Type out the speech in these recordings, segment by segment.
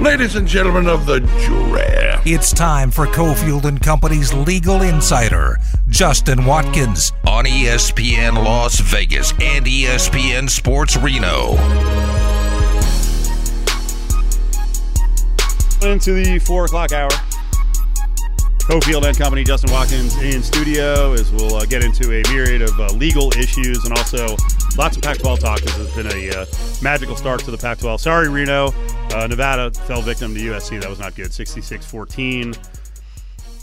Ladies and gentlemen of the jury. It's time for Cofield and Company's legal insider, Justin Watkins, on ESPN Las Vegas and ESPN Sports Reno. Into the four o'clock hour. Cofield and Company, Justin Watkins in studio as we'll uh, get into a myriad of uh, legal issues and also lots of Pac 12 talk. This has been a uh, magical start to the Pac 12. Sorry, Reno. Uh, Nevada fell victim to USC. That was not good. 66 14.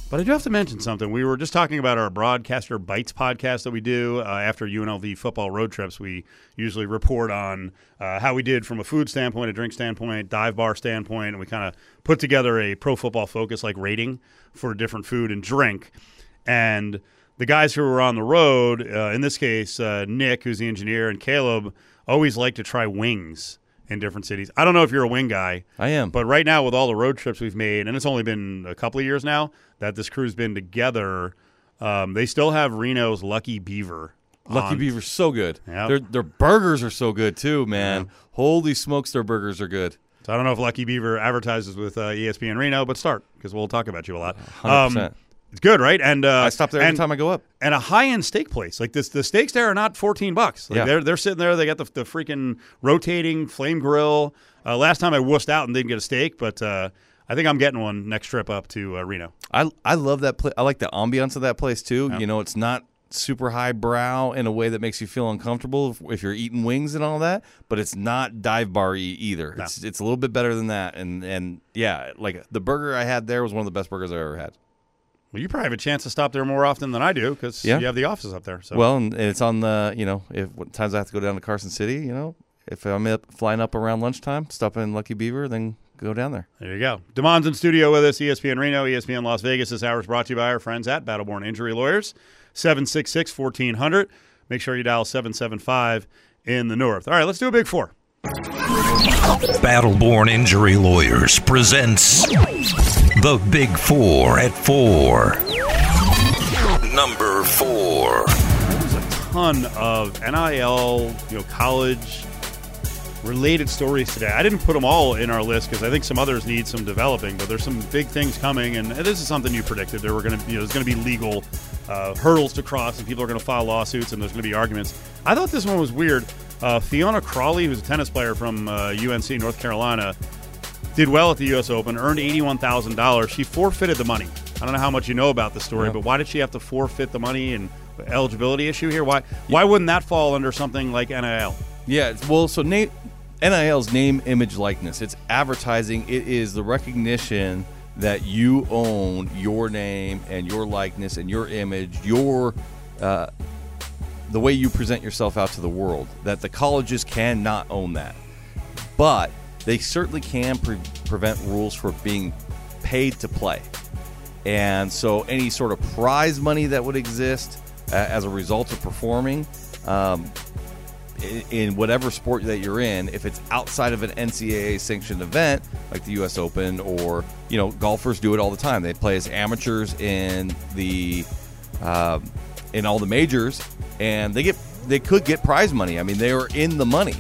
But I do have to mention something. We were just talking about our Broadcaster Bites podcast that we do uh, after UNLV football road trips. We usually report on uh, how we did from a food standpoint, a drink standpoint, dive bar standpoint, and we kind of put together a pro football focus like rating for different food and drink. And the guys who were on the road, uh, in this case, uh, Nick, who's the engineer, and Caleb, always like to try wings in different cities. I don't know if you're a wing guy. I am. But right now, with all the road trips we've made, and it's only been a couple of years now that this crew's been together, um, they still have Reno's Lucky Beaver. Lucky on. Beaver's so good. Yep. Their their burgers are so good too, man. Holy smokes, their burgers are good. So I don't know if Lucky Beaver advertises with uh, ESPN Reno, but start because we'll talk about you a lot. 100%. It's good, right? And uh, I stop there every and, time I go up. and a high end steak place like this. The steaks there are not fourteen bucks. Like Yeah. they're they're sitting there. They got the, the freaking rotating flame grill. Uh, last time I wussed out and didn't get a steak, but uh, I think I'm getting one next trip up to uh, Reno. I I love that place. I like the ambiance of that place too. You know, it's not super high brow in a way that makes you feel uncomfortable if, if you're eating wings and all that, but it's not dive bar either. It's it's a little bit better than that. And and yeah, like the burger I had there was one of the best burgers I've ever had. Well, you probably have a chance to stop there more often than I do because Yeah. you have the office up there. So Well, and, and it's on the you know if times I have to go down to Carson City, you know, if I'm up, flying up around lunchtime, stop in Lucky Beaver, then go down there. There you go. Damon's in studio with us, ESPN Reno, ESPN Las Vegas. This hour is brought to you by our friends at Battleborn Injury Lawyers, 766 1400. Make sure you dial 775 in the north. All right, let's do a big four. Battleborn Injury Lawyers presents The Big Four at Four. Number four. a ton of NIL, you know, college related stories today. I didn't put them all in our list because I think some others need some developing, but there's some big things coming, and this is something you predicted. There were going to, you know, there's going to be legal uh, hurdles to cross, and people are going to file lawsuits, and there's going to be arguments. I thought this one was weird. Uh, Fiona Crawley, who's a tennis player from uh, UNC North Carolina, did well at the U.S. Open, earned eighty-one thousand dollars. She forfeited the money. I don't know how much you know about the story, Yeah. but why did she have to forfeit the money and eligibility issue here? Why why wouldn't that fall under something like NIL? Yeah, well, so name, NIL's name, image, likeness. It's advertising. It is the recognition that you own your name and your likeness and your image, your uh, the way you present yourself out to the world. That the colleges cannot own that, but they certainly can pre- prevent rules for being paid to play. And so, any sort of prize money that would exist uh, as a result of performing, um, in- in whatever sport that you're in, if it's outside of an NCAA sanctioned event like the U.S. Open or you know golfers do it all the time. They play as amateurs in the um, in all the majors, and they get they could get prize money. I mean, they are in the money,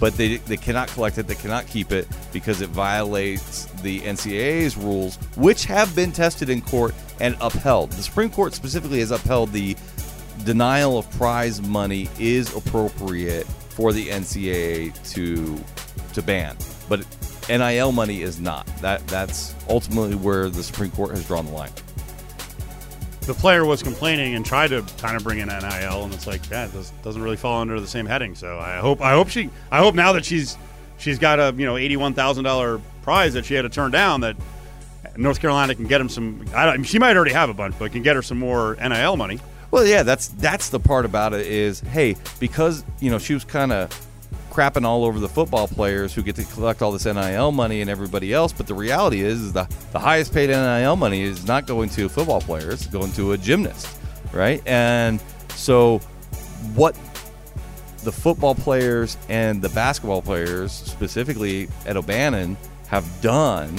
but they they cannot collect it. They cannot keep it because it violates the NCAA's rules, which have been tested in court and upheld. The Supreme Court specifically has upheld the denial of prize money is appropriate for the NCAA to to ban, but NIL money is not. That that's ultimately where the Supreme Court has drawn the line. The player was complaining and tried to kind of bring in NIL, and it's like does, doesn't really fall under the same heading. So I hope I hope she I hope now that she's she's got a you know eighty one thousand dollar prize that she had to turn down that North Carolina can get him some. I don't, she might already have a bunch, but can get her some more NIL money. Well, yeah, that's that's the part about it is hey, because you know she was kind of crapping all over the football players who get to collect all this NIL money and everybody else, but the reality is, is the the highest paid NIL money is not going to football players, it's going to a gymnast, right? And so what the football players and the basketball players, specifically at O'Bannon, have done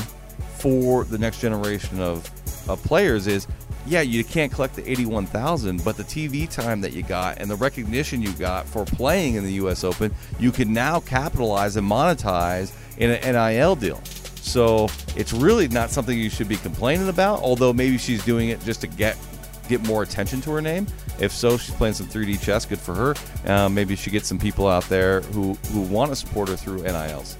for the next generation of, of players is yeah, you can't collect the 81,000, but the TV time that you got and the recognition you got for playing in the US Open, you can now capitalize and monetize in an NIL deal. So it's really not something you should be complaining about. Although maybe she's doing it just to get get more attention to her name. If so, she's playing some 3D chess. Good for her. Uh, maybe she gets some people out there who who want to support her through NILs.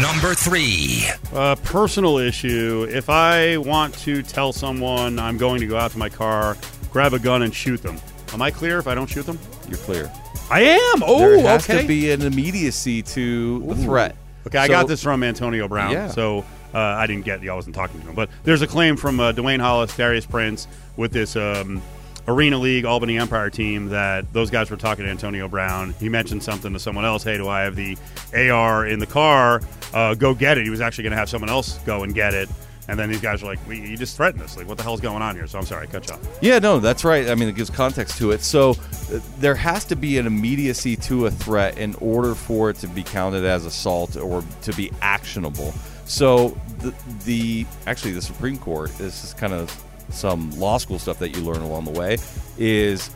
Number three. A personal issue. If I want to tell someone I'm going to go out to my car, grab a gun, and shoot them, am I clear if I don't shoot them? You're clear. I am. Oh, there has okay. to be an immediacy to the threat. Okay, I got this from Antonio Brown. Yeah. So uh, I didn't get. I wasn't talking to him, but there's a claim from uh, Dwayne Hollis, Darius Prince, with this um, Arena League Albany Empire team that those guys were talking to Antonio Brown. He mentioned something to someone else. Hey, do I have the AR in the car? Uh, go get it. He was actually going to have someone else go and get it. And then these guys were like, we, "You just threatened us. Like, what the hell's going on here?" So I'm sorry, cut you off. Yeah, no, that's right. I mean, it gives context to it. So uh, there has to be an immediacy to a threat in order for it to be counted as assault or to be actionable. So the, the actually the Supreme Court, this is kind of some law school stuff that you learn along the way, is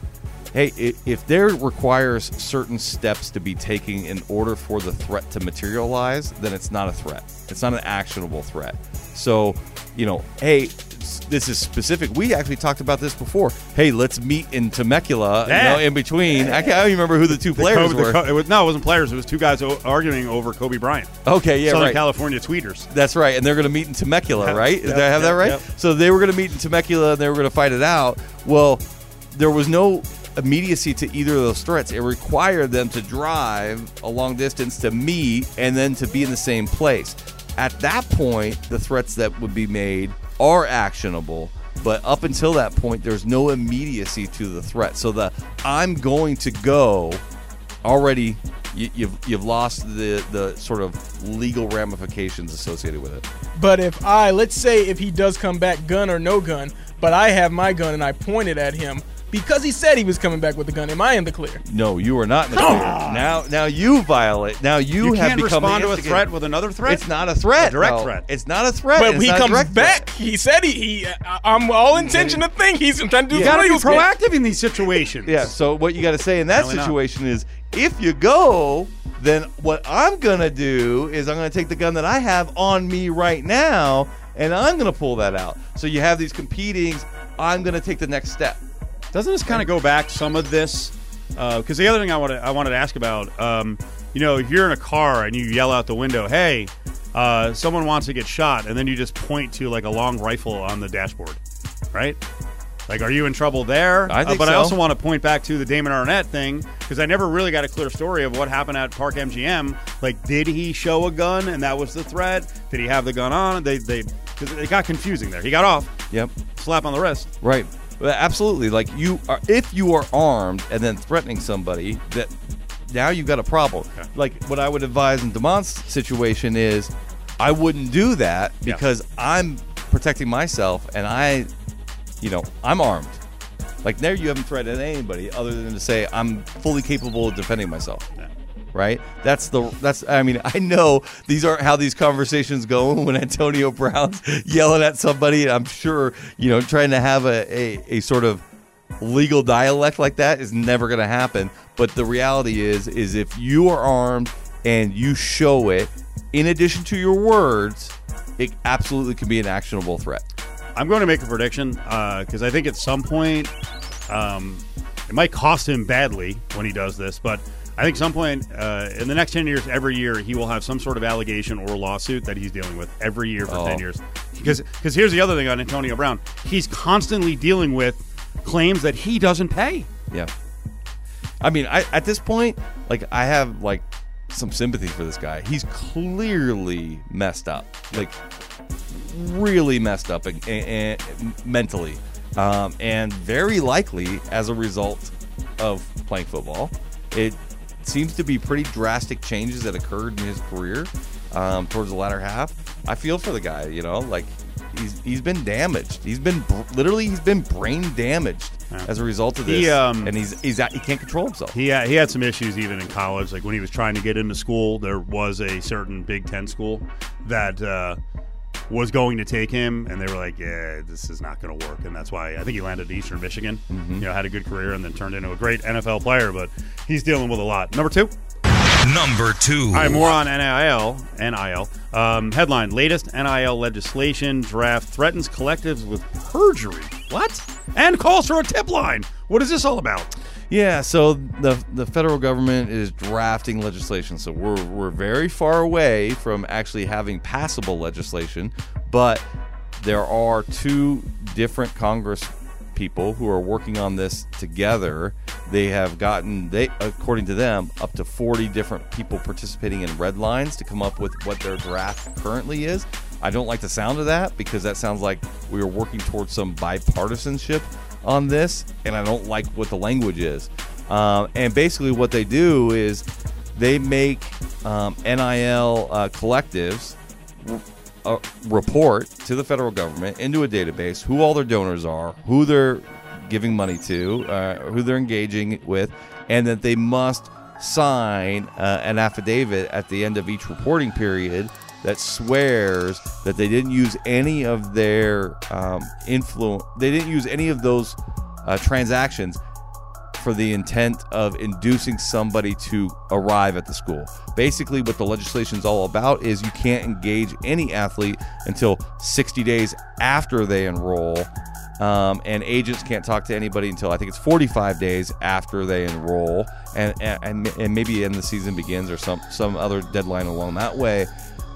hey, if there requires certain steps to be taken in order for the threat to materialize, then it's not a threat. It's not an actionable threat. So, you know, hey, this is specific. We actually talked about this before. Hey, let's meet in Temecula, you Yeah. know, in between. I can't I even remember who the two The players Kobe- were. Co- it was, no, it wasn't players. It was two guys o- arguing over Kobe Bryant. okay, yeah, Southern right. California tweeters. That's right, and they're going to meet in Temecula, Yep, right? Did yep, I have that right? yep. So they were going to meet in Temecula, and they were going to fight it out. Well, there was no immediacy to either of those threats. It required them to drive a long distance to meet, and then to be in the same place. At that point, the threats that would be made are actionable. But up until that point, there's no immediacy to the threat. So the I'm going to go already you, you've you've lost the the sort of legal ramifications associated with it. But if I, let's say, if he does come back, gun or no gun, but I have my gun and I pointed at him because he said he was coming back with a gun, am I in the clear? No, you are not in the clear. now now you violate. Now you, You have can't become the respond to a instigator. threat with another threat. It's not a threat. A direct no. threat. It's not a threat. But It's he not a comes direct back. threat. He said he. he I, I'm all intention to think he's trying to do You the got to be real proactive in these situations. Yeah. So what you got to say in that Apparently not. situation is, if you go, then what I'm gonna do is I'm gonna take the gun that I have on me right now, and I'm gonna pull that out. So you have these competing. I'm gonna take the next step. Doesn't this kind of go back some of this? Because the other thing I wanted I wanted to ask about, um, you know, if you're in a car and you yell out the window, "Hey, uh, someone wants to get shot," and then you just point to like a long rifle on the dashboard, right? Like, are you in trouble there? I Uh, think but I also want to point back to the Damon Arnette thing because I never really got a clear story of what happened at Park MGM. Like, did he show a gun and that was the threat? Did he have the gun on? They they because it got confusing there. He got off, Yep. slap on the wrist. Right. Absolutely. Like you are, if you are armed and then threatening somebody, that now you've got a problem. Like what I would advise in Damon's situation is, I wouldn't do that Yeah. because I'm protecting myself and I, you know, I'm armed. Like there, you haven't threatened anybody other than to say I'm fully capable of defending myself. Right. That's the. That's. I mean, I know these aren't how these conversations go when Antonio Brown's yelling at somebody. I'm sure you know trying to have a a, a sort of legal dialect like that is never to happen. But the reality is, is if you are armed and you show it, in addition to your words, it absolutely can be an actionable threat. I'm going to make a prediction because I think at some point um, it might cost him badly when he does this, but I think some point uh, in the next 10 years, every year, he will have some sort of allegation or lawsuit that he's dealing with every year for Oh. 10 years. Because here's the other thing on Antonio Brown he's constantly dealing with claims that he doesn't pay. Yeah. I mean, I at this point, like I have like some sympathy for this guy. He's clearly messed up, like really messed up and, and, and mentally, um, and very likely as a result of playing football. It seems to be pretty drastic changes that occurred in his career um, towards the latter half. I feel for the guy, you know, like he's he's been damaged. He's been br- literally he's been brain damaged as a result of this, He, um, and he's he's he can't control himself. He had, he had some issues even in college. Like when he was trying to get into school, there was a certain Big Ten school that uh, was going to take him, and they were like, "Yeah, this is not going to work." And that's why I think he landed at Eastern Michigan. You know, had a good career and then turned into a great NFL player. But he's dealing with a lot. Number two, Number two. All right, more on NIL. NIL. Um, headline: Latest NIL legislation draft threatens collectives with perjury. What? And calls for a tip line. What is this all about? Yeah, so the the federal government is drafting legislation. So we're we're very far away from actually having passable legislation, but there are two different Congress people who are working on this together. They have gotten they according to them up to 40 different people participating in red lines to come up with what their draft currently is. I don't like the sound of that because that sounds like we are working towards some bipartisanship on this, and I don't like what the language is. Um, and basically, what they do is they make um, NIL uh, collectives uh, report to the federal government into a database who all their donors are, who they're giving money to, uh, who they're engaging with, and that they must sign uh, an affidavit at the end of each reporting period that swears that they didn't use any of their um, influence, they didn't use any of those uh, transactions for the intent of inducing somebody to arrive at the school. Basically, what the legislation is all about is you can't engage any athlete until 60 days after they enroll. Um, and agents can't talk to anybody until I think it's 45 days after they enroll, and and, and maybe in the season begins or some some other deadline along that way.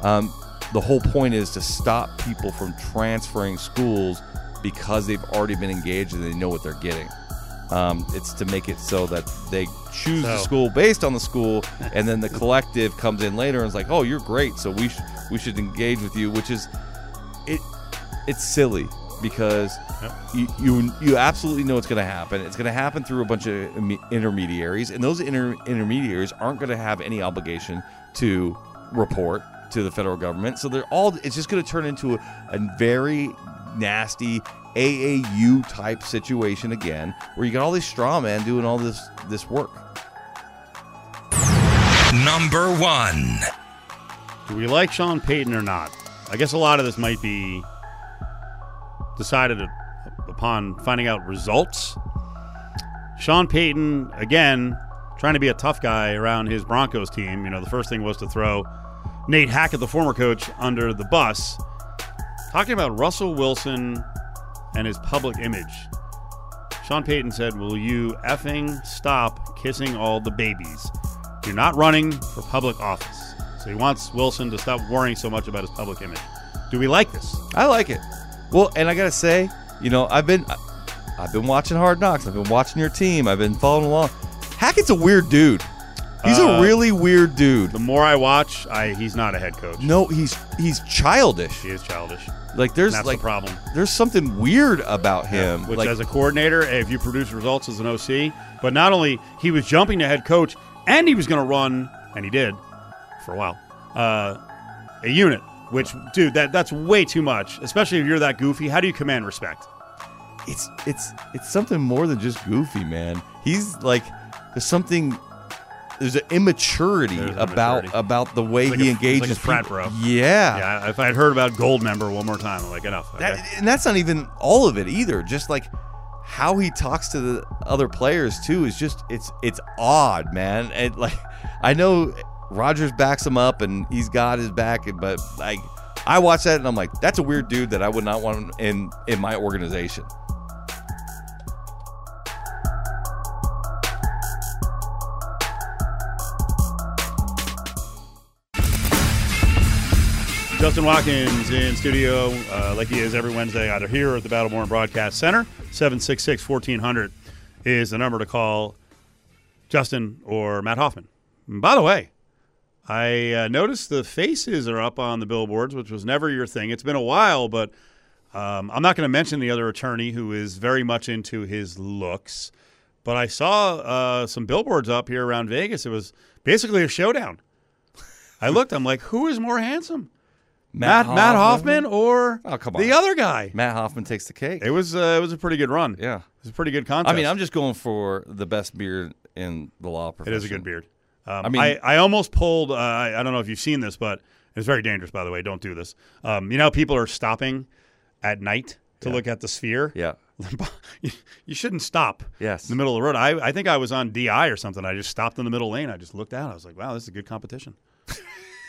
Um, the whole point is to stop people from transferring schools because they've already been engaged and they know what they're getting. Um, it's to make it so that they choose the school based on the school, and then the collective comes in later and is like, "Oh, you're great, so we sh- we should engage with you," which is it. It's silly because you, you you absolutely know it's going to happen. It's going to happen through a bunch of intermediaries, and those inter- intermediaries aren't going to have any obligation to report to the federal government. So they're all. It's just going to turn into a, a very nasty AAU type situation again, where you got all these straw men doing all this this work. Number one. Do we like Sean Payton or not? I guess a lot of this might be decided upon finding out results. Sean Payton, again, trying to be a tough guy around his Broncos team. You know, the first thing was to throw Nate Hackett, the former coach, under the bus. Talking about Russell Wilson and his public image. Sean Payton said, Will you effing stop kissing all the babies? You're not running for public office. So he wants Wilson to stop worrying so much about his public image. Do we like this? I like it. Well, and I gotta say, you know, I've been I've been watching Hard Knocks. I've been watching your team. I've been following along. Hackett's a weird dude. He's Uh, a really weird dude. The more I watch, I he's not a head coach. No, he's he's childish. He is childish. Like there's And that's like the problem. there's something weird about him. Which, like, as a coordinator, if you produce results as an OC, but not only he was jumping to head coach, and he was going to run, and he did for a while, uh, a unit. Which, dude, that that's way too much. Especially if you're that goofy. How do you command respect? it's it's it's something more than just goofy, man. He's like there's something there's an immaturity There's about immaturity. about the way like he a- like engages a frat bro. Yeah. Yeah, if I had heard about Goldmember one more time, I'm like, enough. Okay? That, and that's not even all of it either. Just like how he talks to the other players too is just it's it's odd, man. And like I know Rodgers backs him up and he's got his back, but like I watch that and I'm like, that's a weird dude that I would not want in in my organization. Justin Watkins in studio, uh, like he is every Wednesday, either here at the Battleborn Broadcast Center. 766 1400 is the number to call Justin or Matt Hoffman. And by the way, I uh, noticed the faces are up on the billboards, which was never your thing. It's been a while, but um, I'm not going to mention the other attorney who is very much into his looks. But I saw uh, some billboards up here around Vegas. It was basically a showdown. I looked. I'm like, who is more handsome? Matt Matt Hoffman or Oh, come the other guy. Matt Hoffman takes the cake. It was uh, it was a pretty good run. yeah. It was a pretty good contest. I mean, I'm just going for the best beard in the law profession. It is a good beard. Um, I mean- I, I almost pulled. Uh, I, I don't know if you've seen this, but it's very dangerous. By the way, don't do this. Um, you know, people are stopping at night to look at the sphere. Yeah. you, you shouldn't stop. Yes. in the middle of the road. I, I think I was on DI or something. I just stopped in the middle lane. I just looked out. I was like, wow, this is a good competition.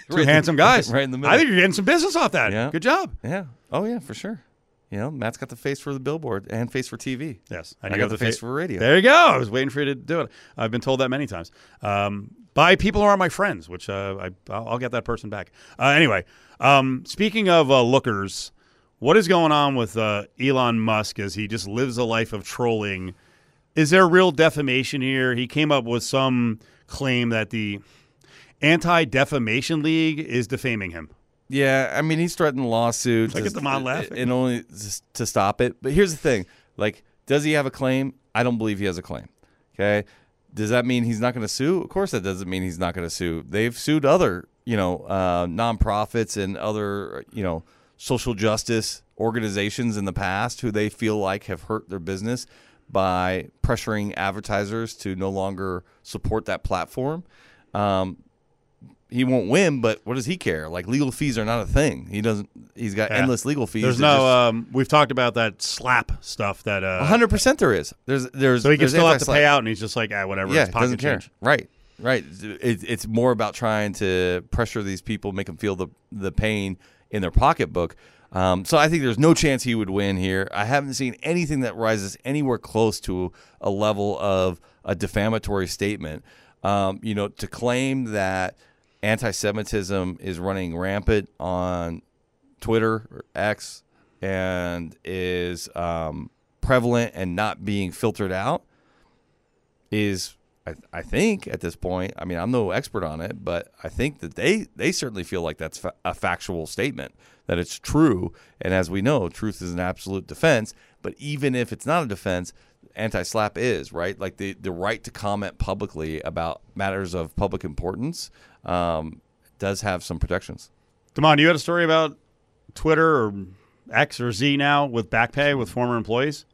Two Right the- handsome guys, right in the middle. I think you're getting some business off that. Yeah. Good job. Yeah. Oh yeah, for sure. You know, Matt's got the face for the billboard and face for TV. Yes, I you got the face for radio. There you go. I was waiting for you to do it. I've been told that many times um, by people who are my friends, which uh, I, I'll, I'll get that person back. Uh, anyway, um, speaking of uh, lookers, what is going on with uh, Elon Musk as he just lives a life of trolling? Is there real defamation here? He came up with some claim that the Anti Defamation League is defaming him. Yeah, I mean, he's threatened a lawsuit. I get the mom laughing. And only to stop it. But here's the thing: like, does he have a claim? I don't believe he has a claim. Okay, does that mean he's not going to sue? Of course, that doesn't mean he's not going to sue. They've sued other, you know, uh, nonprofits and other, you know, social justice organizations in the past who they feel like have hurt their business by pressuring advertisers to no longer support that platform. Um, he won't win, but what does he care? Like legal fees are not a thing. He doesn't. He's got Yeah. endless legal fees. There's no. just- um, we've talked about that SLAPP stuff that. Uh, hundred percent there is. There's there's so he can still have to pay out, and he's just like, ah, whatever. Yeah, it's pocket doesn't care. change. Right, right. It, it's more about trying to pressure these people, make them feel the the pain in their pocketbook. Um, so I think there's no chance he would win here. I haven't seen anything that rises anywhere close to a level of a defamatory statement. Um, you know, to claim that anti-Semitism is running rampant on Twitter or X and is um, prevalent and not being filtered out is I, I think at this point I mean I'm no expert on it but I think that they they certainly feel like that's fa- a factual statement that it's true. And as we know truth is an absolute defense but even if it's not a defense anti-SLAPP is right? Like the the right to comment publicly about matters of public importance um, does have some protections Damon, you had a story about Twitter or X or Z now with back pay with former employees.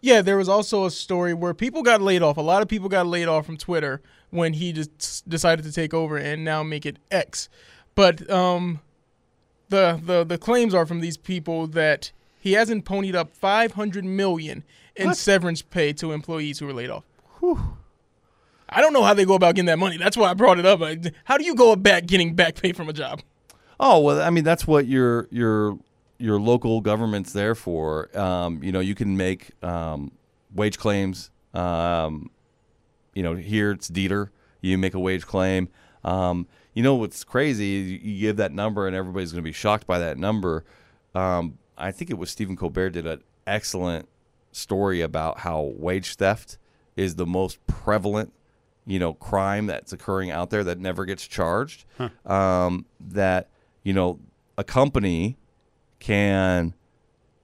Yeah, there was also a story where people got laid off. A lot of people got laid off from Twitter when he just decided to take over and now make it X. But um, the the the claims are from these people that he hasn't ponied up 500 million in severance pay to employees who were laid off. I don't know how they go about getting that money. That's why I brought it up. How do you go about getting back pay from a job? Oh well, I mean that's what your your your local government's there for. Um, you know, you can make um, wage claims. Um, you know, here it's DETR. You make a wage claim. Um, you know what's crazy? You, give that number, and everybody's going to be shocked by that number. Um, I think it was Stephen Colbert did an excellent story about how wage theft is the most prevalent you know crime that's occurring out there that never gets charged um, that you know a company can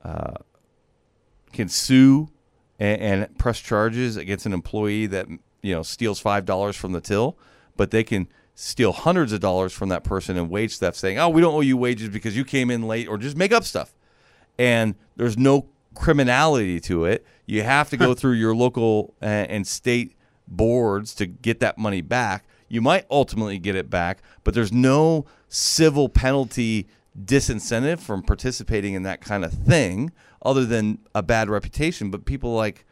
uh, can sue and, and press charges against an employee that you know steals five dollars from the till but they can steal hundreds of dollars from that person in wage theft saying oh we don't owe you wages because you came in late or just make up stuff. And there's no criminality to it. You have to go through your local uh, and state boards to get that money back. You might ultimately get it back, but there's no civil penalty disincentive from participating in that kind of thing other than a bad reputation. But people like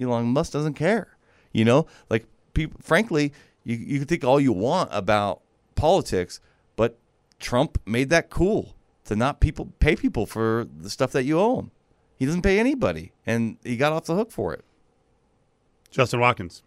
Elon Musk doesn't care. You know, like people, frankly, you, you can think all you want about politics, but Trump made that cool to not people pay people for the stuff that you owe him. He doesn't pay anybody, and he got off the hook for it. Justin Watkins,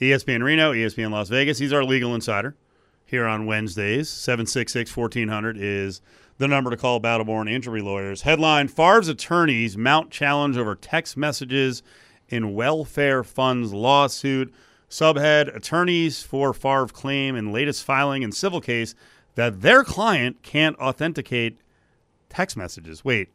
ESPN Reno, ESPN Las Vegas. He's our legal insider here on Wednesdays. 766 1400 is the number to call Battleborn Injury Lawyers. Headline Favre's attorneys mount challenge over text messages in welfare funds lawsuit. Subhead Attorneys for Favre claim in latest filing in civil case that their client can't authenticate text messages. Wait,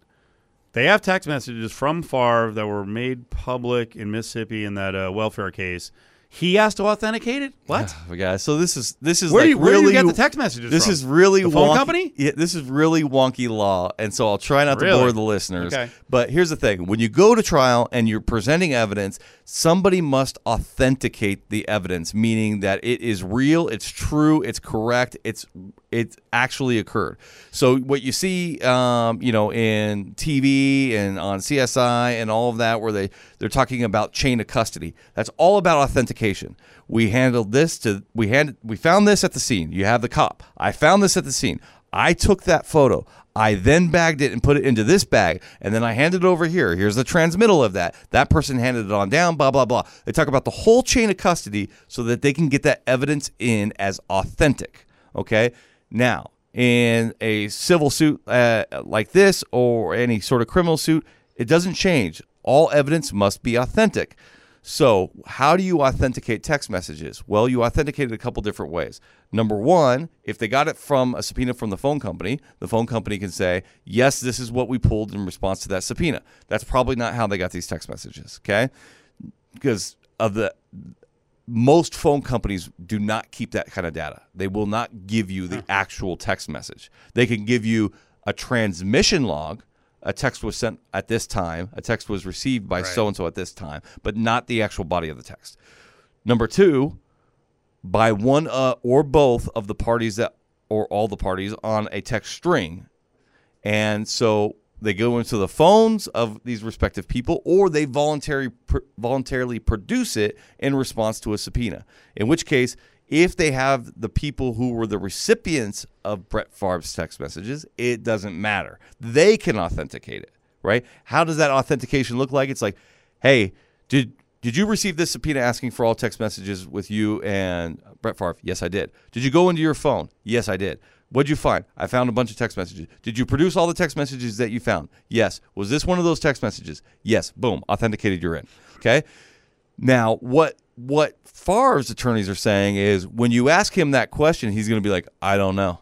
they have text messages from Favre that were made public in Mississippi in that uh, welfare case. He has to authenticate it. What? Oh, guys, so this is this is Where do like you- where do you really get the text messages This from? is really The phone wonky- company? Yeah, this is really wonky law, and so I'll try not to bore the listeners. Okay. But here's the thing: when you go to trial and you're presenting evidence, somebody must authenticate the evidence, meaning that it is real, it's true, it's correct, it's it actually occurred. So what you see, um, you know, in TV and on CSI and all of that, where they they're talking about chain of custody. That's all about authentication. We handled this to we hand we found this at the scene. You have the cop. I found this at the scene. I took that photo. I then bagged it and put it into this bag, and then I handed it over here. Here's the transmittal of that. That person handed it on down, blah, blah, blah. They talk about the whole chain of custody so that they can get that evidence in as authentic. Okay? Now, in a civil suit uh, like this or any sort of criminal suit, it doesn't change. All evidence must be authentic. So, how do you authenticate text messages? Well, you authenticate it a couple different ways. Number one, if they got it from a subpoena from the phone company, the phone company can say, yes, this is what we pulled in response to that subpoena. That's probably not how they got these text messages, okay? Because of the most phone companies do not keep that kind of data. They will not give you the actual text message. They can give you a transmission log. A text was sent at this time. A text was received by so and so at this time, but not the actual body of the text. Number two, by one uh, or both of the parties that, or all the parties on a text string, and so they go into the phones of these respective people, or they voluntarily pr- voluntarily produce it in response to a subpoena. In which case, if they have the people who were the recipients of Brett Favre's text messages, it doesn't matter. They can authenticate it, right? How does that authentication look like? It's like, hey, did did you receive this subpoena asking for all text messages with you and Brett Favre? Yes, I did. Did you go into your phone? Yes, I did. What'd you find? I found a bunch of text messages. Did you produce all the text messages that you found? Yes. Was this one of those text messages? Yes. Boom. Authenticated. You're in. Okay. Now, what what Favre's attorneys are saying is when you ask him that question, he's going to be like, I don't know.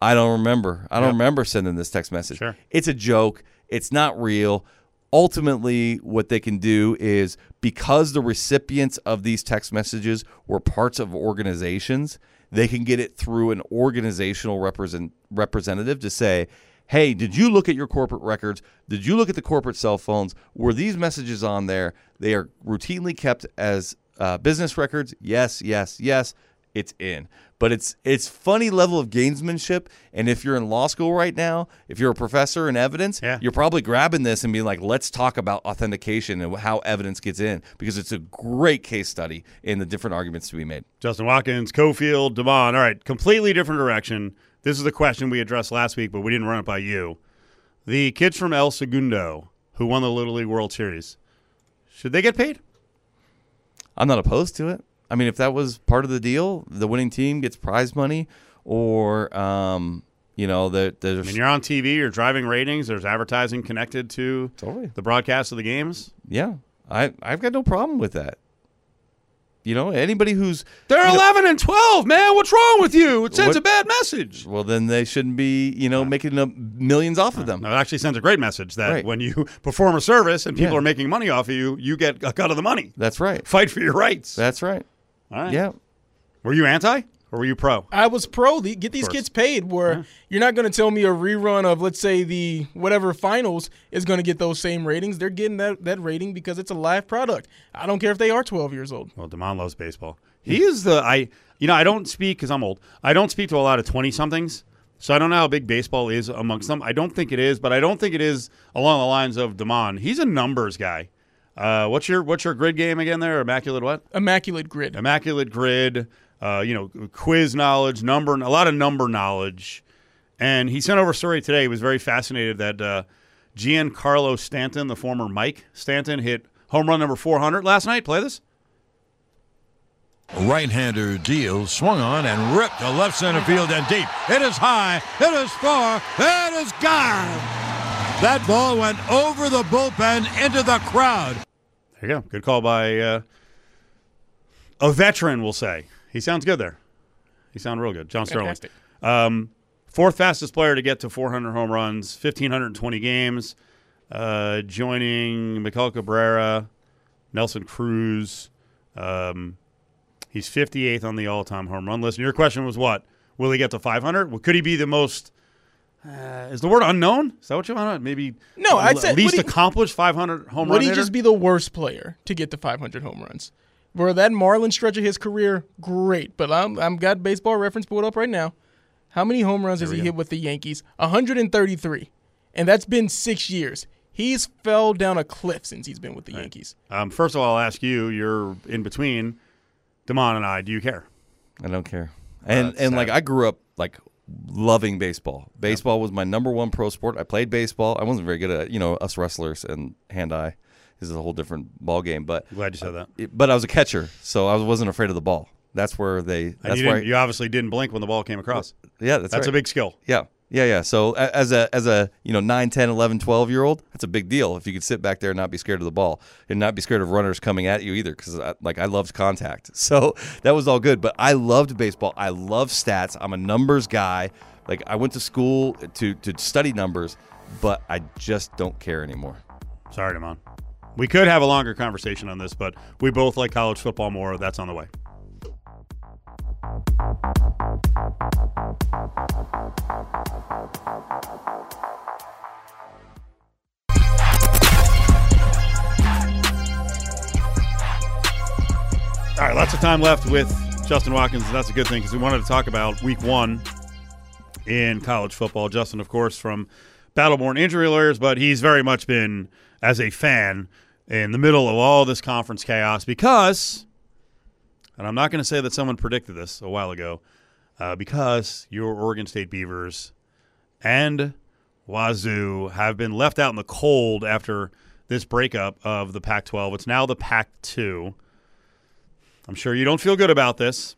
I don't remember. I don't Yep. remember sending this text message. Sure. It's a joke. It's not real. Ultimately, what they can do is because the recipients of these text messages were parts of organizations, they can get it through an organizational represent, representative to say, hey, did you look at your corporate records? Did you look at the corporate cell phones? Were these messages on there? They are routinely kept as uh, business records. Yes, yes, yes. It's in. But it's it's funny level of gamesmanship. And if you're in law school right now, if you're a professor in evidence, Yeah. you're probably grabbing this and being like, let's talk about authentication and how evidence gets in because it's a great case study in the different arguments to be made. Justin Watkins, Cofield, Devon. All right, completely different direction. This is the question we addressed last week, but we didn't run it by you. The kids from El Segundo who won the Little League World Series, should they get paid? I'm not opposed to it. I mean, if that was part of the deal, the winning team gets prize money, or um, you know, the, I mean, you're on TV, you're driving ratings, there's advertising connected to Totally. the broadcast of the games. yeah, I I've got no problem with that. You know, anybody who's They're you know- 11 and 12, man. What's wrong with you? It sends What- a bad message. well, then they shouldn't be you know making uh, millions off of them. No, it actually sends a great message that Right. when you perform a service and people Yeah. are making money off of you, you get a cut of the money. That's right. Fight for your rights. That's right. All right. Yeah. Were you anti or were you pro? I was pro. The, get these kids paid. Where you're not going to tell me a rerun of let's say the whatever finals is going to get those same ratings. They're getting that that rating because it's a live product. I don't care if they are 12 years old. Well, Demond loves baseball. He is the I. You know, I don't speak because I'm old. I don't speak to a lot of twenty somethings, so I don't know how big baseball is amongst them. I don't think it is, but I don't think it is along the lines of Demond. He's a numbers guy. Uh, what's your what's your grid game again? There, immaculate what? Immaculate grid. Immaculate grid. Uh, you know, quiz knowledge, number, a lot of number knowledge. And he sent over a story today. He was very fascinated that uh, Giancarlo Stanton, the former Mike Stanton, hit home run number 400 last night. Play this. Right-hander deal swung on and ripped to left center field and deep. It is high, it is far, it is gone. That ball went over the bullpen into the crowd. There you go. Good call by uh, a veteran, we'll say. He sounds good there. He sounded real good. John Sterling. Um, fourth fastest player to get to 400 home runs, 1,520 games, uh, joining Miguel Cabrera, Nelson Cruz. Um, he's 58th on the all time home run list. And your question was what? Will he get to 500? Well, could he be the most. Uh, is the word unknown? Is that what you want? Maybe No, I'd l- say- least would he- accomplished 500 home runs. Would run he hitter? just be the worst player to get to 500 home runs? For that Marlin stretch of his career, great. But I'm I'm got baseball reference pulled up right now. How many home runs has he go. hit with the Yankees? 133. And that's been six years. He's fell down a cliff since he's been with the Yankees. Um, first of all, I'll ask you. You're in between Damon and I. Do you care? I don't care. And that's and like. I grew up like loving baseball. Baseball was my number one pro sport. I played baseball. I wasn't very good at you know us wrestlers and hand eye. This is a whole different ball game, but I'm glad you said that. it- but I was a catcher, so I wasn't afraid of the ball. That's where they. That's you, why. didn't, you obviously didn't blink when the ball came across. yeah, that's That's right. a big skill. Yeah. Yeah, yeah. So as a as a, you know, 9, 10, 11, 12 year old, that's a big deal if you could sit back there and not be scared of the ball and not be scared of runners coming at you either cuz like I loved contact. So that was all good, but I loved baseball. I love stats. I'm a numbers guy. Like I went to school to to study numbers, but I just don't care anymore. Sorry, Damon. We could have a longer conversation on this, but we both like college football more. That's on the way. All right, lots of time left with Justin Watkins, and that's a good thing because we wanted to talk about week one in college football. Justin, of course, from Battleborn Injury Lawyers, but he's very much been, as a fan, in the middle of all this conference chaos because, and I'm not going to say that someone predicted this a while ago, uh, because your Oregon State Beavers and Wazoo have been left out in the cold after this breakup of the Pac 12. It's now the Pac 2. I'm sure you don't feel good about this.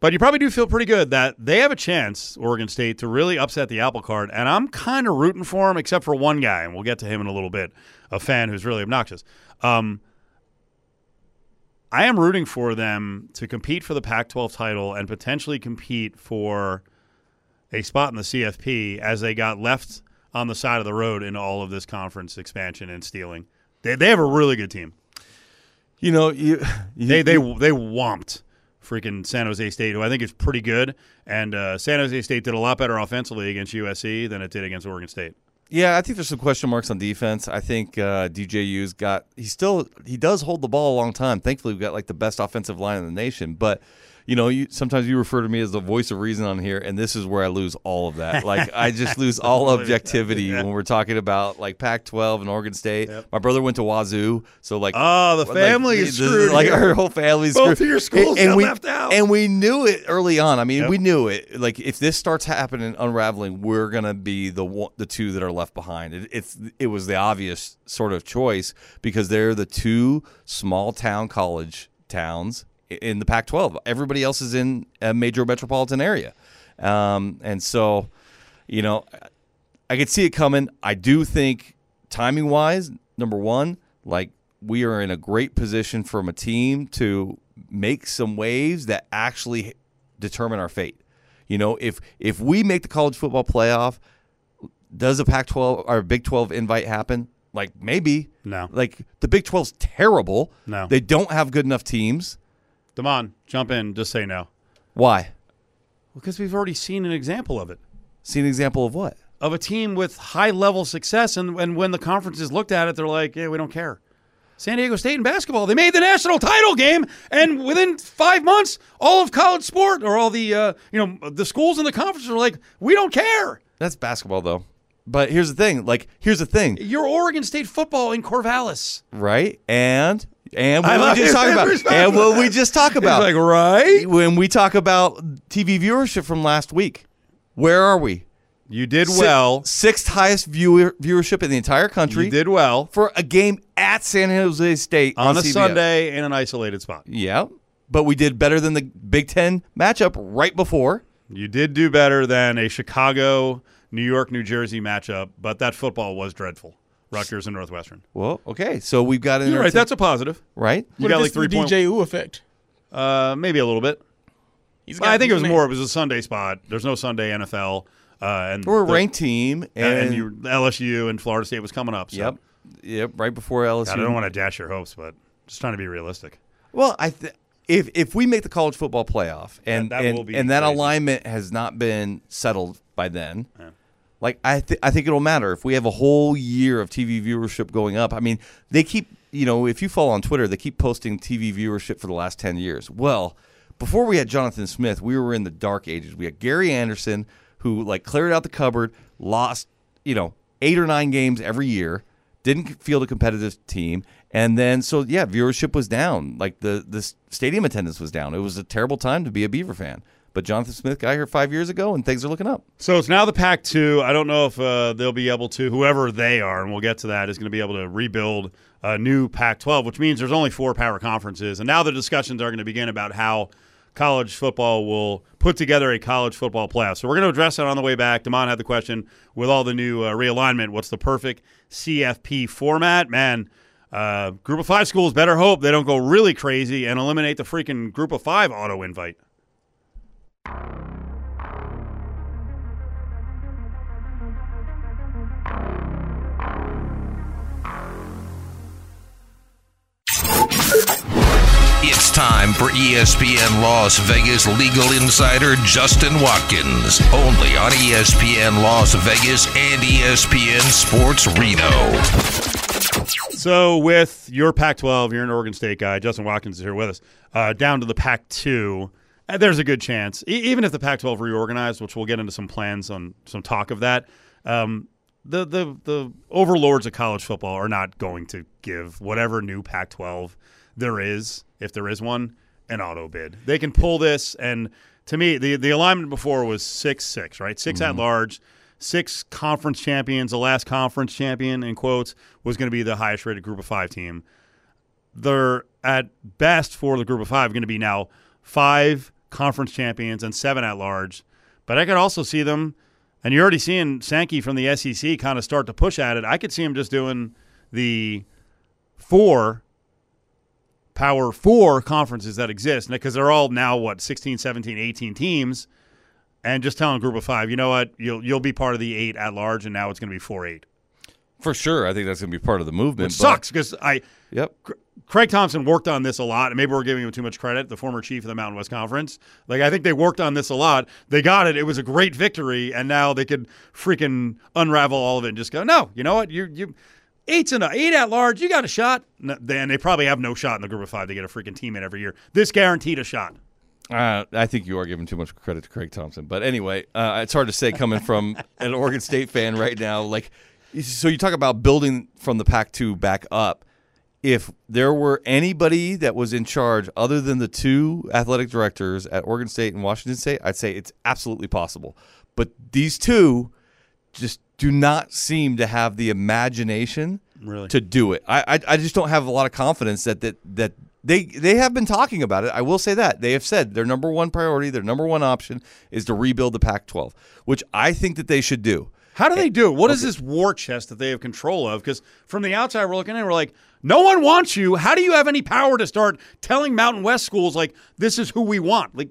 But you probably do feel pretty good that they have a chance, Oregon State, to really upset the apple cart. And I'm kind of rooting for them, except for one guy, and we'll get to him in a little bit, a fan who's really obnoxious. Um, I am rooting for them to compete for the Pac 12 title and potentially compete for a spot in the CFP as they got left on the side of the road in all of this conference expansion and stealing. They, they have a really good team. You know, you, you They they they whomped freaking San Jose State, who I think is pretty good. And uh, San Jose State did a lot better offensively against USC than it did against Oregon State. Yeah, I think there's some question marks on defense. I think uh, DJU's got he still he does hold the ball a long time. Thankfully, we've got like the best offensive line in the nation. But you know, you sometimes you refer to me as the voice of reason on here, and this is where I lose all of that. Like I just lose all objectivity when we're talking about like Pac-12 and Oregon State. My brother went to Wazoo, so like Oh, the like, family is the- screwed. Like here. our whole family's Both screwed. of your schools and, got we, left out. And we knew it early on. I mean, Yep. we knew it. Like if this starts happening, unraveling, we're gonna be the one, the two that are left behind. It, it's it was the obvious sort of choice because they're the two small town college towns in the Pac-12. Everybody else is in a major metropolitan area, um, and so you know, I could see it coming. I do think timing wise, number one, like we are in a great position from a team to make some waves that actually determine our fate. You know, if if we make the college football playoff, does a Pac-12 or Big 12 invite happen? Like maybe. No. Like the Big 12's terrible. No. They don't have good enough teams. Damon, jump in. Just say no. Why? Well, because we've already seen an example of it. See an example of what? Of a team with high level success, and, and when the conferences looked at it, they're like, yeah, we don't care. San Diego State in basketball, they made the national title game, and within five months, all of college sport or all the uh, you know the schools in the conference are like, we don't care. That's basketball though. But here's the thing. Like here's the thing. You're Oregon State football in Corvallis. right? And and what we just talk about, and what we just talk about, like, right? when we talk about TV viewership from last week, where are we? You did Si- well. sixth highest viewer, viewership in the entire country You did well for a game at San Jose State on a CBS. Sunday in an isolated spot. Yeah, but we did better than the Big Ten matchup right before. You did do better than a Chicago, New York, New Jersey matchup, but that football was dreadful. Rutgers and Northwestern. Well, okay, so we've got an You're right. That's a positive. right. You What got if like it's three the point. DJ U effect? Uh, maybe a little bit. He's I think it was man. more. It was a Sunday spot. There's no Sunday NFL. Uh, and We're a the- ranked team, and, and, you, LSU and Florida State was coming up. So. yep, yep, right before LSU. God, I don't want to dash your hopes, but just trying to be realistic. Well, I th- if if we make the college football playoff and That- that and, will be and that crazy. alignment has not been settled by then, like I th- I think it'll matter if we have a whole year of TV viewership going up. I mean, they keep you know if you follow on Twitter, they keep posting TV viewership for the last ten years. Well, before we had Jonathan Smith, we were in the dark ages. We had Gary Anderson, who like cleared out the cupboard, lost, you know, eight or nine games every year, didn't field a competitive team, and then so yeah, viewership was down. Like the the stadium attendance was down. It was a terrible time to be a Beaver fan. But Jonathan Smith got here five years ago, and things are looking up. So it's now the Pac two. I don't know if uh, they'll be able to, whoever they are, and we'll get to that, is going to be able to rebuild a new Pac 12, which means there's only four power conferences. And now the discussions are going to begin about how college football will put together a college football playoff. So we're going to address that on the way back. Damon had the question with all the new uh, realignment what's the perfect CFP format? Man, uh, group of five schools better hope they don't go really crazy and eliminate the freaking group of five auto invite. It's time for ESPN Las Vegas legal insider Justin Watkins, only on ESPN Las Vegas and ESPN Sports Reno. So, with your Pac 12, you're an Oregon State guy. Justin Watkins is here with us. Uh, down to the Pac 2, uh, there's a good chance, e- even if the Pac 12 reorganized, which we'll get into some plans on some talk of that. Um, the, the the overlords of college football are not going to give whatever new Pac 12 there is, if there is one, an auto bid. They can pull this, and to me, the the alignment before was six six, right? 6 at large, six conference champions. The last conference champion, in quotes, was going to be the highest rated Group of Five team. They're at best for the Group of Five going to be now five conference champions and seven at large. But I could also see them, and you're already seeing Sankey from the SEC kind of start to push at it. I could see him just doing the four power four conferences that exist because they're all now what 16 17 18 teams and just telling group of five you know what you'll you'll be part of the eight at large and now it's going to be four eight For sure, I think that's going to be part of the movement. which but- sucks because i Yep. Craig Thompson worked on this a lot, and maybe we're giving him too much credit. The former chief of the Mountain West Conference, like I think they worked on this a lot. They got it; it was a great victory, and now they could freaking unravel all of it and just go, no, you know what, you you eight's enough, eight at large, you got a shot. Then they probably have no shot in the group of five. They get a freaking team in every year. This guaranteed a shot. Uh, I think you are giving too much credit to Craig Thompson. But anyway, uh, it's hard to say coming from an Oregon State fan right now. Like, so you talk about building from the Pac-2 back up. If there were anybody that was in charge other than the two athletic directors at Oregon State and Washington State, I'd say it's absolutely possible. But these two just do not seem to have the imagination Really? to do it. I, I I just don't have a lot of confidence that that that they they have been talking about it. I will say that they have said their number one priority, their number one option is to rebuild the Pac-12, which I think that they should do. How do they do it? What is this war chest that they have control of? Because from the outside, we're looking in, we're like, no one wants you. How do you have any power to start telling Mountain West schools like this is who we want? Like,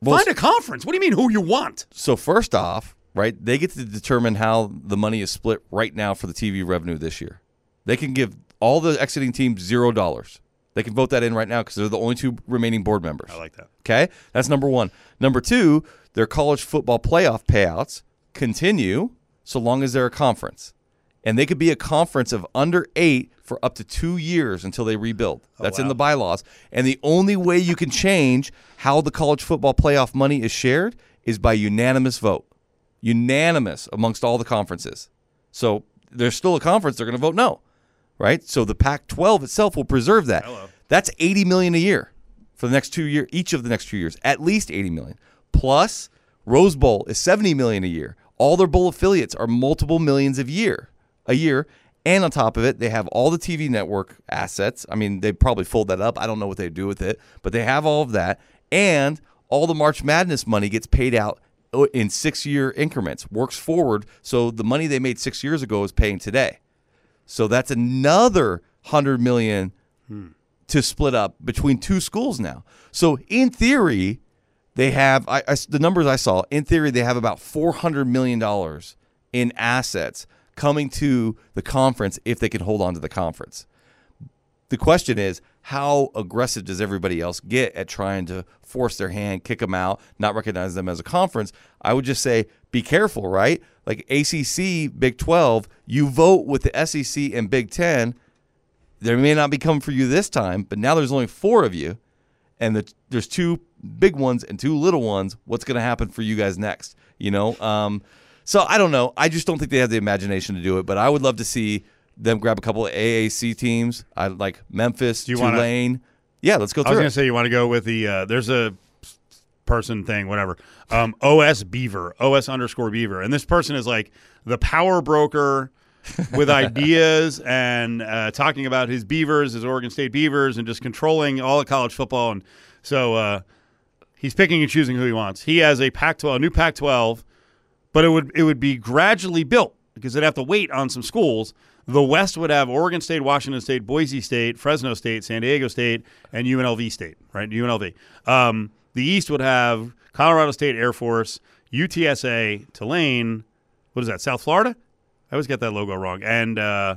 Well, find a conference. What do you mean who you want? So first off, right, they get to determine how the money is split right now for the TV revenue this year. They can give all the exiting teams zero dollars. They can vote that in right now because they're the only two remaining board members. I like that. Okay, that's number one. Number two, their college football playoff payouts continue so long as they're a conference, and they could be a conference of under eight for up to two years until they rebuild. Oh, That's in the bylaws. And the only way you can change how the college football playoff money is shared is by unanimous vote, unanimous amongst all the conferences. So there's still a conference; they're going to vote no, right? So the Pac-12 itself will preserve that. That's 80 million a year for the next two year, each of the next two years, at least 80 million. Plus, Rose Bowl is 70 million a year. All their bowl affiliates are multiple millions of year a year. And on top of it, they have all the TV network assets. I mean, they probably fold that up. I don't know what they do with it, but they have all of that. And all the March Madness money gets paid out uh, in six year increments, works forward. So the money they made six years ago is paying today. So that's another hundred million to split up between two schools now. So in theory, they have I, I- the numbers I saw. In theory, they have about four hundred million dollars in assets coming to the conference if they can hold on to the conference. The question is, how aggressive does everybody else get at trying to force their hand, kick them out, not recognize them as a conference? I would just say, be careful, right? Like ACC, Big 12, you vote with the SEC and Big 10. There may not be coming for you this time, but now there's only four of you, and the, there's two big ones and two little ones. What's going to happen for you guys next? You know. Um, so I don't know. I just don't think they have the imagination to do it. But I would love to see them grab a couple of AAC teams. I like Memphis, you wanna- Tulane. yeah, let's go I was going to say you want to go with the uh, there's a person thing, whatever. Um, OS Beaver, OS underscore Beaver, and this person is like the power broker with ideas and uh, talking about his Beavers, his Oregon State Beavers, and just controlling all of college football. And so uh, he's picking and choosing who he wants. He has a Pac-12, a new Pac-12, but it would it would be gradually built because they'd have to wait on some schools. The West would have Oregon State, Washington State, Boise State, Fresno State, San Diego State, and UNLV State, right? UNLV. Um, the East would have Colorado State Air Force, UTSA, Tulane. What is that? South Florida? I always get that logo wrong. And uh,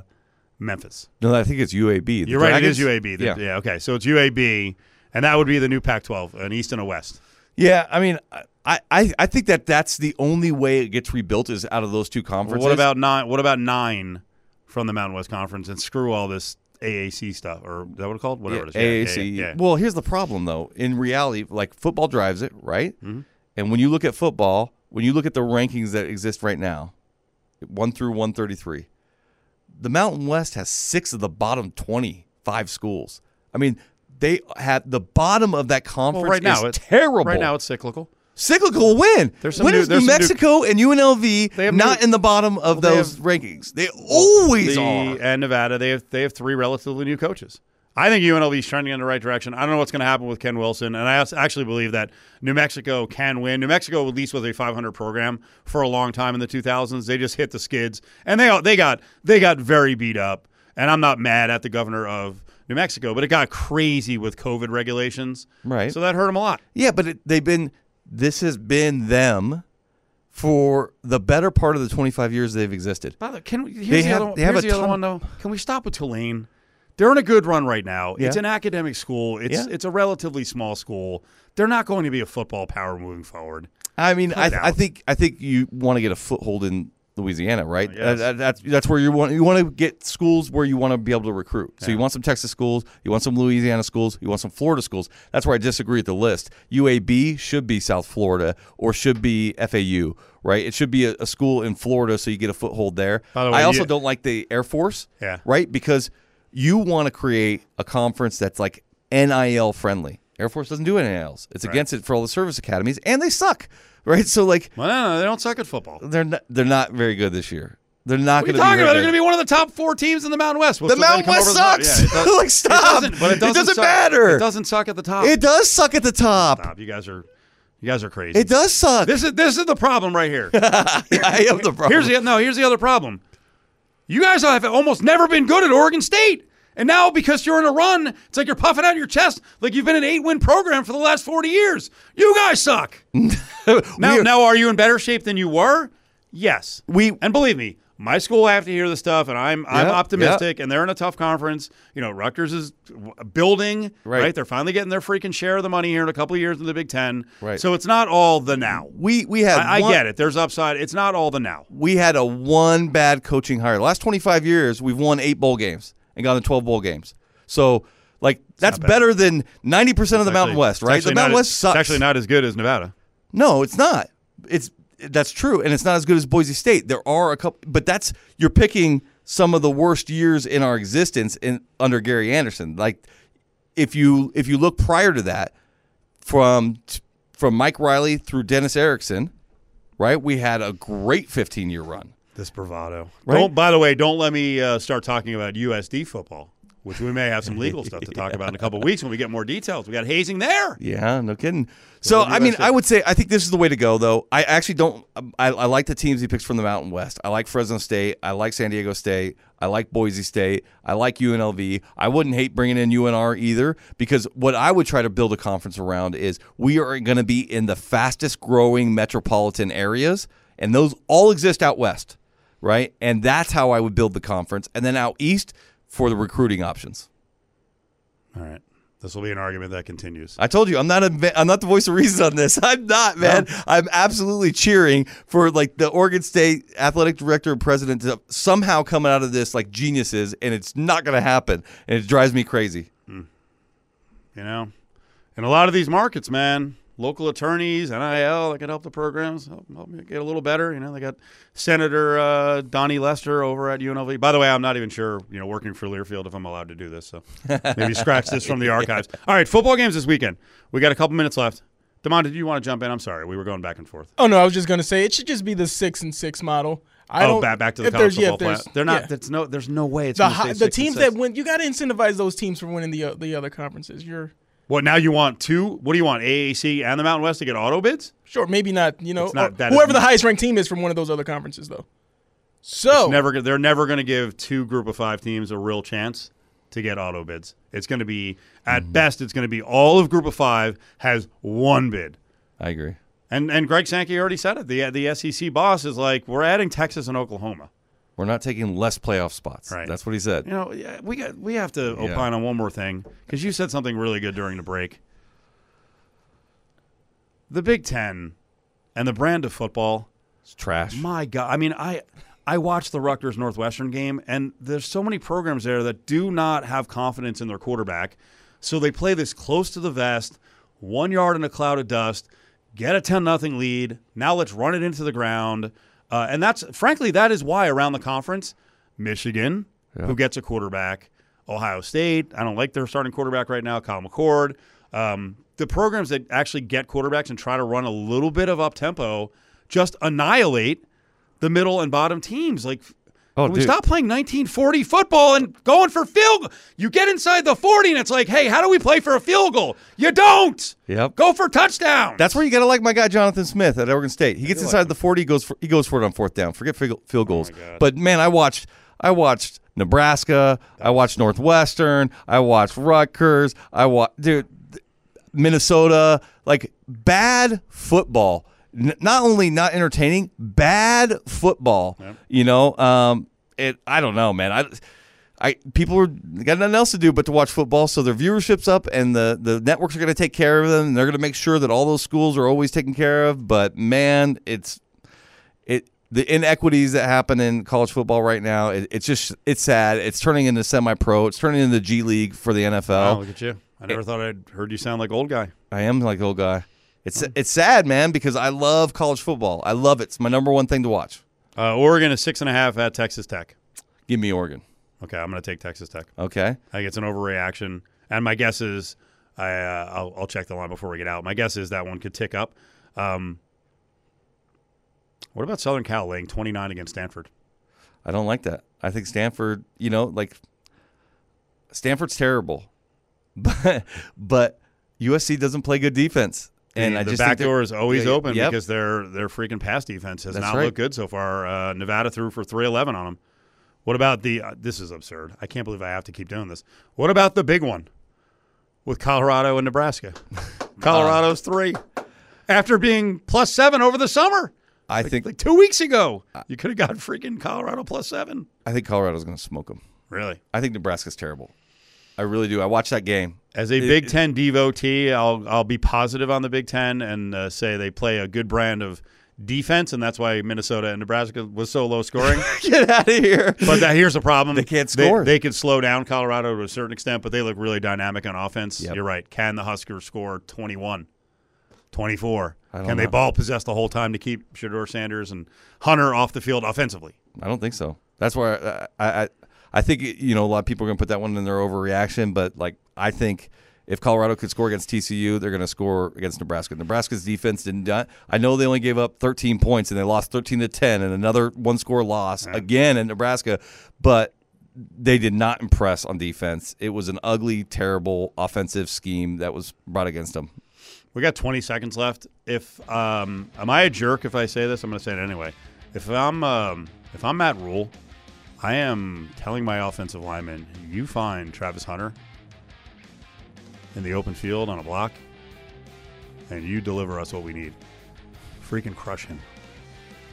Memphis. No, I think it's UAB. The You're right. It is? UAB. The- Yeah. yeah. Okay. So it's UAB, and that would be the new Pac-12, an East and a West. Yeah, I mean, I, I, I think that that's the only way it gets rebuilt is out of those two Well, conferences. what about nine? What about nine from the Mountain West Conference? And screw all this AAC stuff, or is that what it's called? Whatever Yeah, it is. AAC? Yeah, yeah, yeah. Well, here's the problem, though. In reality, like football drives it, right? Mm-hmm. And when you look at football, when you look at the rankings that exist right now, one through one thirty three, the Mountain West has six of the bottom twenty five schools. I mean, they had the bottom of that conference Well, right now is it's terrible. Right now it's cyclical. Cyclical win. When new- is New some new- Mexico and UNLV not new- in the bottom of Well, they those have- rankings? They always the, are. And Nevada, they have they have three relatively new coaches. I think UNLV is trending in the right direction. I don't know what's going to happen with Ken Wilson, and I actually believe that New Mexico can win. New Mexico, at least, was a 500 program for a long time in the 2000s. They just hit the skids, and they they got they got very beat up. And I'm not mad at the governor of New Mexico, but it got crazy with COVID regulations, Right. So that hurt them a lot. Yeah, but it, they've been. This has been them for the better part of the 25 years they've existed. By the way, can we, here's They the have- other, have here's a the other one though. Can we stop with Tulane? They're in a good run right now. It's an academic school. It's Yeah. it's a relatively small school. They're not going to be a football power moving forward. I mean, I, I think I think you want to get a foothold in Louisiana, right? Oh, uh, yes. That- that's that's where you want you want to get schools where you want to be able to recruit. So you want some Texas schools, you want some Louisiana schools, you want some Florida schools. That's where I disagree with the list. UAB should be South Florida or should be FAU, right? It should be a, a school in Florida so you get a foothold there. The way, I also you- don't like the Air Force, Yeah. right? Because you want to create a conference that's like NIL friendly. Air Force doesn't do NILs. It's against it for all the service academies, and they suck, right? So like Well, no, no, they don't suck at football. They're not, they're not very good this year. They're not going to be. talking about? They're going to be one of the top four teams in the Mountain West. The Mountain West sucks. Yeah, does- like stop. It doesn't, but it doesn't, doesn't suck- matter. It doesn't suck at the top. It does suck at the top. Stop. You guys are, you guys are crazy. It does suck. This is this is the problem right here. I am the problem. Here's the no. Here's the other problem. You guys have almost never been good at Oregon State, and now because you're in a run, it's like you're puffing out your chest like you've been an eight-win program for the last 40 years. You guys suck. now, We're- now, are you in better shape than you were? Yes. We- and believe me, my school I have to hear the stuff, and I'm I'm optimistic. And they're in a tough conference. You know, Rutgers is building. Right. They're finally getting their freaking share of the money here in a couple of years in the Big Ten. Right. So it's not all the now. we we had. I, I get it. There's upside. It's not all the now. We had a one bad coaching hire. The last 25 years, we've won eight bowl games and gotten 12 bowl games. So like that's better than 90 percent of the It's Mountain West, right? The Mountain West sucks. It's actually not as good as Nevada. No, it's not. It's that's true, and it's not as good as Boise State. There are a couple, but that's you're picking some of the worst years in our existence in under Gary Anderson. Like if you if you look prior to that, from from Mike Riley through Dennis Erickson, right? We had a great 15 year run. This bravado. Right? Don't, by the way, don't let me uh, start talking about USD football, which we may have some legal stuff to talk about in a couple of weeks when we get more details. We got hazing there. Yeah, no kidding. So the I mean, I would say I think this is the way to go, though. I actually don't. I, I like the teams he picks from the Mountain West. I like Fresno State. I like San Diego State. I like Boise State. I like UNLV. I wouldn't hate bringing in UNR either because what I would try to build a conference around is we are going to be in the fastest growing metropolitan areas, and those all exist out west, right? And that's how I would build the conference, and then out east for the recruiting options. All right. This will be an argument that continues. I told you I'm not a I'm not the voice of reason on this. I'm not, man. I'm absolutely cheering for like the Oregon State athletic director and president to somehow come out of this like geniuses, and it's not going to happen, and it drives me crazy. Hmm. You know, And a lot of these markets, man, local attorneys, NIL, that can help the programs help, help me get a little better. You know, they got Senator uh, Donnie Lester over at UNLV. By the way, I'm not even sure, you know, working for Learfield if I'm allowed to do this. So maybe scratch this from the archives. All right, football games this weekend. We got a couple minutes left. Demond, did you want to jump in? I'm sorry, we were going back and forth. Oh no, I was just gonna say it should just be the six and six model. I oh, don't, back back to the college there's- yeah, football if. They're not. yeah. That's no. There's no way it's the gonna stay the six and teams six. that win. You got to incentivize those teams for winning the uh, the other conferences. You're What now? You want two? What do you want? AAC and the Mountain West to get auto bids? sure, maybe not. You know, not that- whoever the highest ranked team is from one of those other conferences, though. So It's never. They're never going to give two Group of Five teams a real chance to get auto bids. It's going to be at Mm-hmm. best. It's going to be all of Group of Five has one bid. I agree. And and Greg Sankey already said it. The the SEC boss is like, we're adding Texas and Oklahoma. We're not taking less playoff spots. Right. That's what he said. You know, yeah, we got we have to Yeah. opine on one more thing because you said something really good during the break. The Big Ten and the brand of football. It's trash. My God, I mean, I I watched the Rutgers Northwestern game, and there's so many programs there that do not have confidence in their quarterback, so they play this close to the vest, one yard in a cloud of dust, get a ten nothing lead. Now let's run it into the ground, uh, and that's frankly that is why around the conference, Michigan, who gets a quarterback, Ohio State. I don't like their starting quarterback right now, Kyle McCord. Um, the programs that actually get quarterbacks and try to run a little bit of up tempo just annihilate the middle and bottom teams. Like, Oh, can we dude. stop playing 1940 football and going for field. goal? You get inside the 40, and it's like, hey, how do we play for a field goal? You don't. Yep. Go for touchdown. That's where you got to like my guy Jonathan Smith at Oregon State. He gets inside the forty, he goes for he goes for it on fourth down. Forget field, field goals. but man, I watched I watched Nebraska. I watched Northwestern. I watched Rutgers. I watched dude Minnesota. Like bad football. Not only not entertaining, bad football. You know, um, it. I don't know, man. I. I people are got nothing else to do but to watch football, so their viewership's up, and the the networks are going to take care of them, and they're going to make sure that all those schools are always taken care of. But man, it's it the inequities that happen in college football right now. It, it's just it's sad. It's turning into semi-pro. It's turning into G League for the NFL. Oh, look at you. I never thought I'd heard you sound like old guy. I am like old guy. It's it's sad, man, because I love college football. I love it. It's my number one thing to watch. Uh, Oregon is six and a half at Texas Tech. Give me Oregon. Okay, I'm going to take Texas Tech. Okay. I think it's an overreaction, and my guess is I uh, I'll, I'll check the line before we get out. My guess is that one could tick up. Um, what about Southern Cal laying 29 against Stanford? I don't like that. I think Stanford, you know, like Stanford's terrible, but but USC doesn't play good defense, and the, I the back door is always Yeah, open yep. because their their freaking pass defense has That's not right. looked good so far. Uh, Nevada threw for 311 on them. What about the? Uh, this is absurd. I can't believe I have to keep doing this. What about the big one with Colorado and Nebraska? Colorado's three after being plus seven over the summer. I think Like two weeks ago, you could have got freaking Colorado plus seven. I think Colorado's going to smoke them. Really? I think Nebraska's terrible. I really do. I watched that game. As a Big Ten devotee, I'll I'll be positive on the Big Ten and uh, say they play a good brand of defense, and that's why Minnesota and Nebraska was so low scoring. Get out of here. but that, here's the problem: They can't score. They, could slow down Colorado to a certain extent, but they look really dynamic on offense. Yep. You're right. Can the Huskers score 21, 24? I don't Can they ball possess the whole time to keep Shedeur Sanders and Hunter off the field offensively? I don't think so. That's where I I, I, think you know a lot of people are going to put that one in their overreaction, but like I think if Colorado could score against TCU, they're going to score against Nebraska. Nebraska's defense didn't. I know they only gave up 13 points and they lost 13 to 10, and another one score loss again in Nebraska, but they did not impress on defense. It was an ugly, terrible offensive scheme that was brought against them. We got 20 seconds left. If um, am I a jerk if I say this? I'm going to say it anyway. If I'm um, if I'm Matt Rhule, I am telling my offensive lineman, you find Travis Hunter in the open field on a block, and you deliver us what we need. Freaking crush him.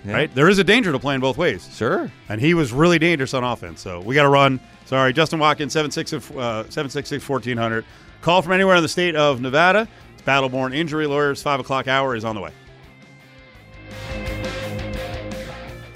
Yeah. Right? There is a danger to playing both ways. Sure. And he was really dangerous on offense. So we got to run. Sorry, Justin Watkins, 766 uh, 766 1400. Call from anywhere in the state of Nevada. It's Battle Born Injury Lawyers. 5 o'clock hour is on the way.